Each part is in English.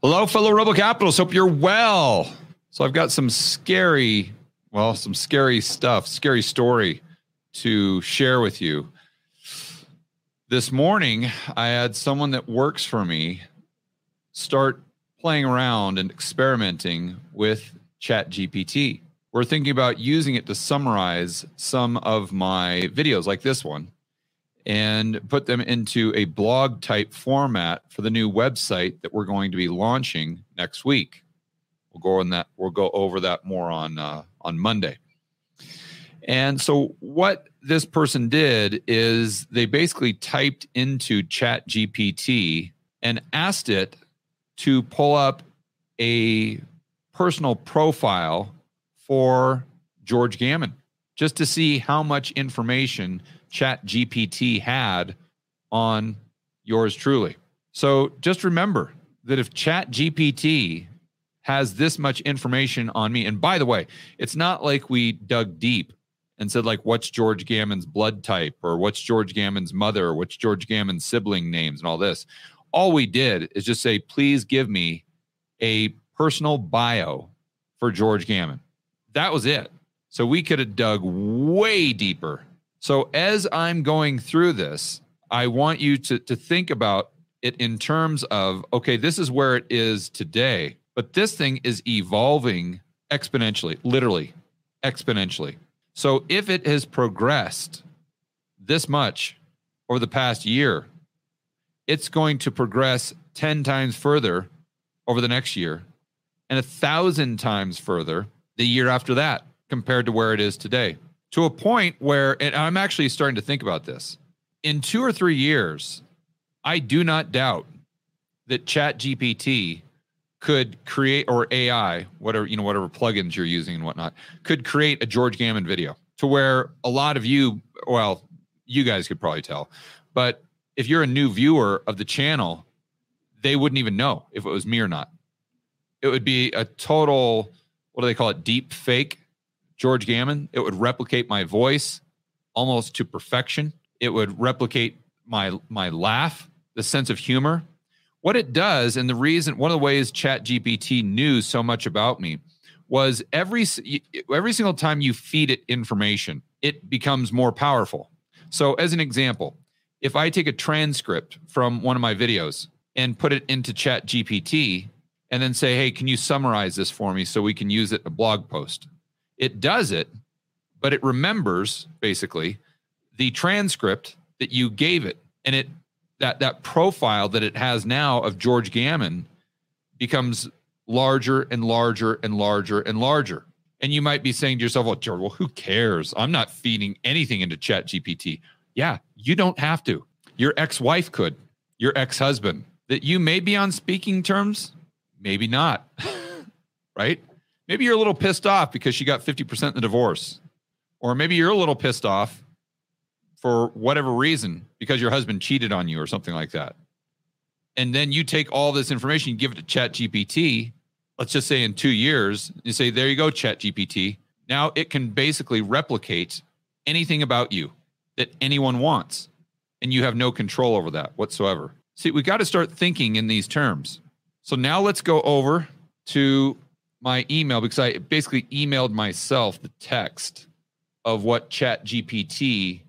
Hello, fellow Rebel Capitalists. Hope you're well. So, I've got some scary, well, some scary stuff, scary story to share with you. This morning, I had someone that works for me start playing around and experimenting with Chat GPT. We're thinking about using it to summarize some of my videos, like this one, and put them into a blog type format for the new website that we're going to be launching next week. We'll go on that. We'll go over that more on uh, on Monday. And so, what this person did is they basically typed into Chat GPT and asked it to pull up a personal profile for George Gammon just to see how much information Chat GPT had on yours truly. So just remember that if Chat GPT has this much information on me, and by the way, it's not like we dug deep and said, like, what's George Gammon's blood type, or what's George Gammon's mother, or what's George Gammon's sibling names, and all this. All we did is just say, please give me a personal bio for George Gammon. That was it. So we could have dug way deeper so as I'm going through this, I want you to, to think about it in terms of okay, this is where it is today, but this thing is evolving exponentially, literally exponentially. So if it has progressed this much over the past year, it's going to progress 10 times further over the next year and a thousand times further the year after that compared to where it is today to a point where, and I'm actually starting to think about this. In two or three years, I do not doubt that Chat GPT could create or AI, whatever you know, whatever plugins you're using and whatnot, could create a George Gammon video to where a lot of you, well, you guys could probably tell, but if you're a new viewer of the channel, they wouldn't even know if it was me or not. It would be a total, what do they call it, deep fake George Gammon. It would replicate my voice almost to perfection. It would replicate my my laugh, the sense of humor. What it does, and the reason, one of the ways Chat GPT knew so much about me was every every single time you feed it information, it becomes more powerful. So, as an example, if I take a transcript from one of my videos and put it into Chat GPT, and then say, "Hey, can you summarize this for me so we can use it in a blog post?" It does it, but it remembers basically the transcript that you gave it, and it that that profile that it has now of George Gammon becomes larger and larger and larger and larger. And you might be saying to yourself, well, George, well, who cares? I'm not feeding anything into Chat GPT. Yeah, you don't have to. Your ex-wife could, your ex-husband, that you may be on speaking terms, maybe not. right? Maybe you're a little pissed off because she got 50% in the divorce. Or maybe you're a little pissed off for whatever reason because your husband cheated on you or something like that. And then you take all this information, you give it to Chat GPT, let's just say in two years, you say, there you go, Chat GPT. Now it can basically replicate anything about you that anyone wants. And you have no control over that whatsoever. See, we got to start thinking in these terms. So now let's go over to my email because I basically emailed myself the text of what Chat GPT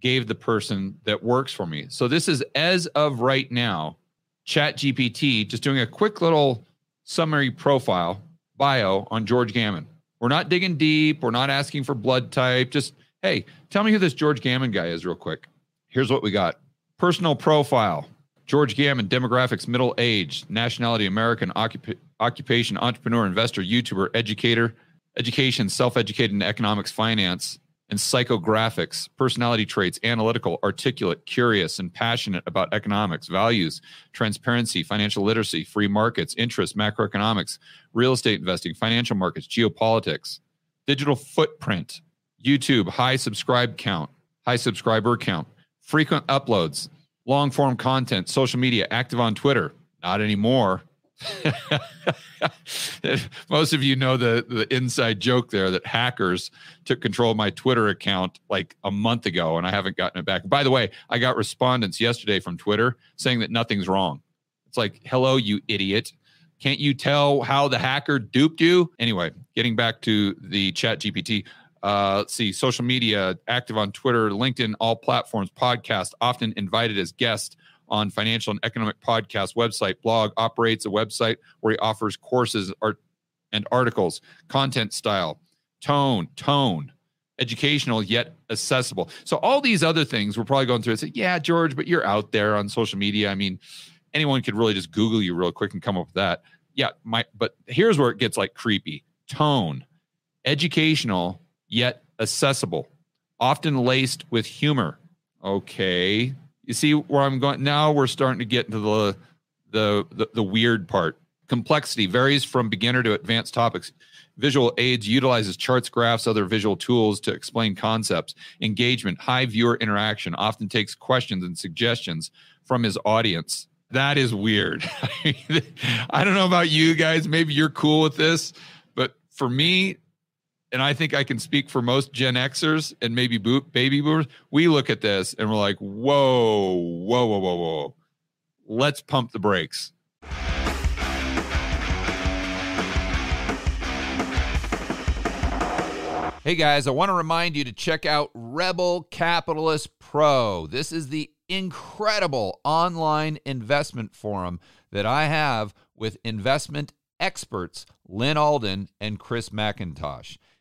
gave the person that works for me. So this is as of right now, Chat GPT just doing a quick little summary profile bio on George Gammon. We're not digging deep. We're not asking for blood type. Just, hey, tell me who this George Gammon guy is, real quick. Here's what we got personal profile George Gammon, demographics, middle age, nationality, American, occup- occupation, entrepreneur, investor, YouTuber, educator, education, self educated in economics, finance, and psychographics, personality traits, analytical, articulate, curious, and passionate about economics, values, transparency, financial literacy, free markets, interest, macroeconomics, real estate investing, financial markets, geopolitics, digital footprint, YouTube, high subscribe count, high subscriber count, frequent uploads, long form content, social media, active on Twitter. Not anymore. Most of you know the the inside joke there that hackers took control of my Twitter account like a month ago and I haven't gotten it back. By the way, I got respondents yesterday from Twitter saying that nothing's wrong. It's like, "Hello, you idiot. Can't you tell how the hacker duped you? Anyway, getting back to the chat GPT. Uh, let's see, social media, active on Twitter, LinkedIn, all platforms, podcast, often invited as guest on financial and economic podcast website, blog, operates a website where he offers courses art, and articles, content style, tone, tone, educational yet accessible. So all these other things we're probably going through and yeah, George, but you're out there on social media. I mean, anyone could really just Google you real quick and come up with that. Yeah, my but here's where it gets like creepy. Tone, educational yet accessible, often laced with humor. Okay. You see where I'm going now we're starting to get into the the the, the weird part. Complexity varies from beginner to advanced topics. Visual aids utilizes charts, graphs, other visual tools to explain concepts. Engagement, high viewer interaction, often takes questions and suggestions from his audience. That is weird. I don't know about you guys. Maybe you're cool with this, but for me, and I think I can speak for most Gen Xers and maybe baby boomers, we look at this and we're like, whoa, whoa, whoa, whoa, whoa. Let's pump the brakes. Hey guys, I want to remind you to check out Rebel Capitalist Pro. This is the incredible online investment forum that I have with investment experts Lyn Alden and Chris MacIntosh.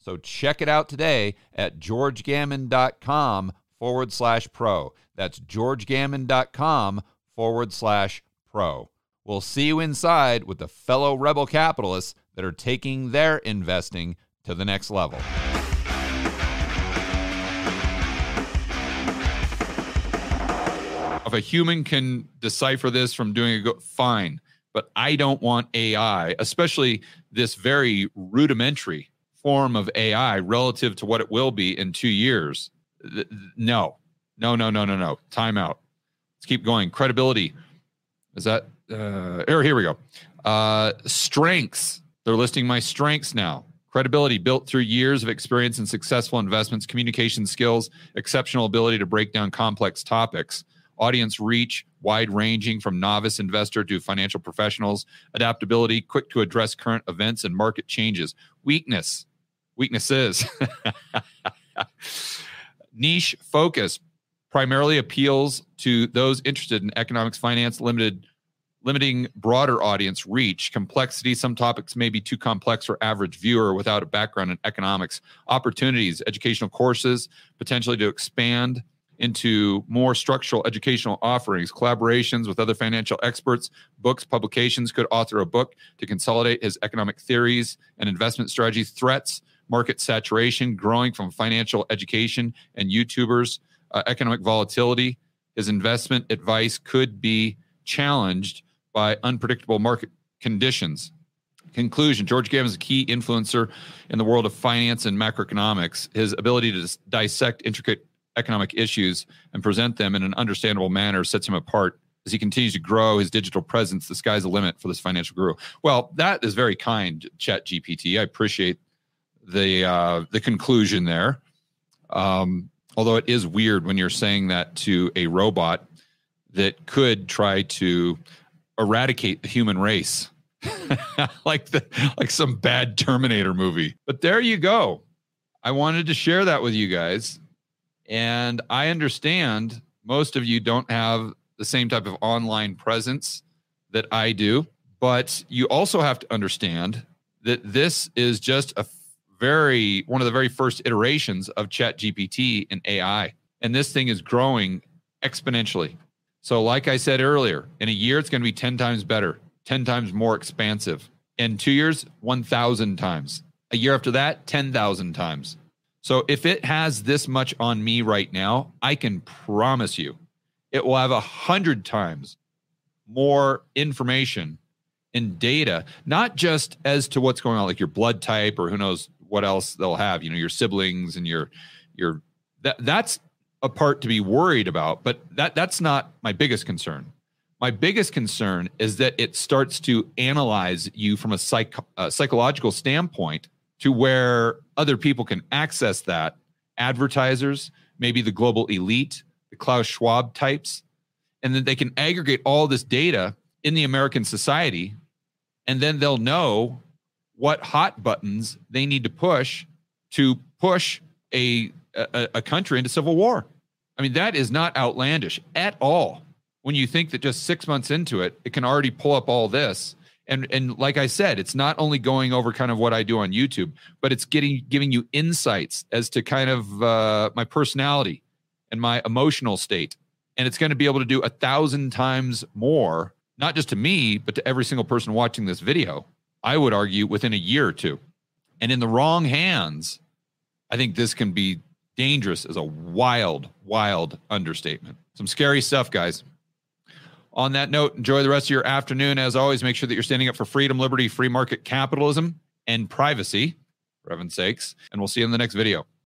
So check it out today at georgegammon.com forward slash pro. That's georgegammon.com forward slash pro. We'll see you inside with the fellow rebel capitalists that are taking their investing to the next level. if a human can decipher this from doing a go fine but i don't want ai especially this very rudimentary form of ai relative to what it will be in two years no. No no no no no. Time out. Let's keep going. Credibility. Is that uh here, here we go. Uh strengths. They're listing my strengths now. Credibility built through years of experience and successful investments communication skills exceptional ability to break down complex topics audience reach, wide ranging from novice investor to financial professionals, adaptability, quick to address current events and market changes, weakness, weaknesses, niche focus primarily appeals to those interested in economics, finance, limited limiting broader audience reach. Complexity some topics may be too complex for average viewer without a background in economics. Opportunities educational courses potentially to expand into more structural educational offerings, collaborations with other financial experts, books, publications, could author a book to consolidate his economic theories and investment strategies, threats, market saturation, growing from financial education and YouTubers, uh, economic volatility. His investment advice could be challenged by unpredictable market conditions. Conclusion George Gammon is a key influencer in the world of finance and macroeconomics. His ability to dissect intricate economic issues and present them in an understandable manner sets him apart as he continues to grow his digital presence the sky's the limit for this financial guru well that is very kind chat gpt i appreciate the uh, the conclusion there. Um, although it is weird when you're saying that to a robot that could try to eradicate the human race. Like the like some bad terminator movie. But there you go. I wanted to share that with you guys. And I understand most of you don't have the same type of online presence that I do, but you also have to understand that this is just a very one of the very first iterations of chat gpt and ai and this thing is growing exponentially. So like i said earlier in a year it's going to be 10 times better 10 times more expansive. In two years 1000 times. A year after that 10000 times. So if it has this much on me right now, I can promise you it will have a hundred times more information and data, not just as to what's going on, like your blood type or who knows what else they'll have. You know, your siblings and your your that that's a part to be worried about, but that that's not my biggest concern. My biggest concern is that it starts to analyze you from a, psych, a psychological standpoint to where other people can access that advertisers, maybe the global elite, the Klaus Schwab types, and then they can aggregate all this data in the American society, and then they'll know what hot buttons they need to push to push a, a, a country into civil war. I mean, that is not outlandish at all. When you think that just six months into it, it can already pull up all this. And, and like I said, it's not only going over kind of what I do on YouTube, but it's getting giving you insights as to kind of uh, my personality and my emotional state. And it's going to be able to do a thousand times more, not just to me, but to every single person watching this video. I would argue within a year or two. And in the wrong hands, I think this can be dangerous as a wild, wild understatement. Some scary stuff, guys. On that note, enjoy the rest of your afternoon. As always, make sure that you're standing up for freedom, liberty, free market capitalism, and privacy, for heaven's sakes. And we'll see you in the next video.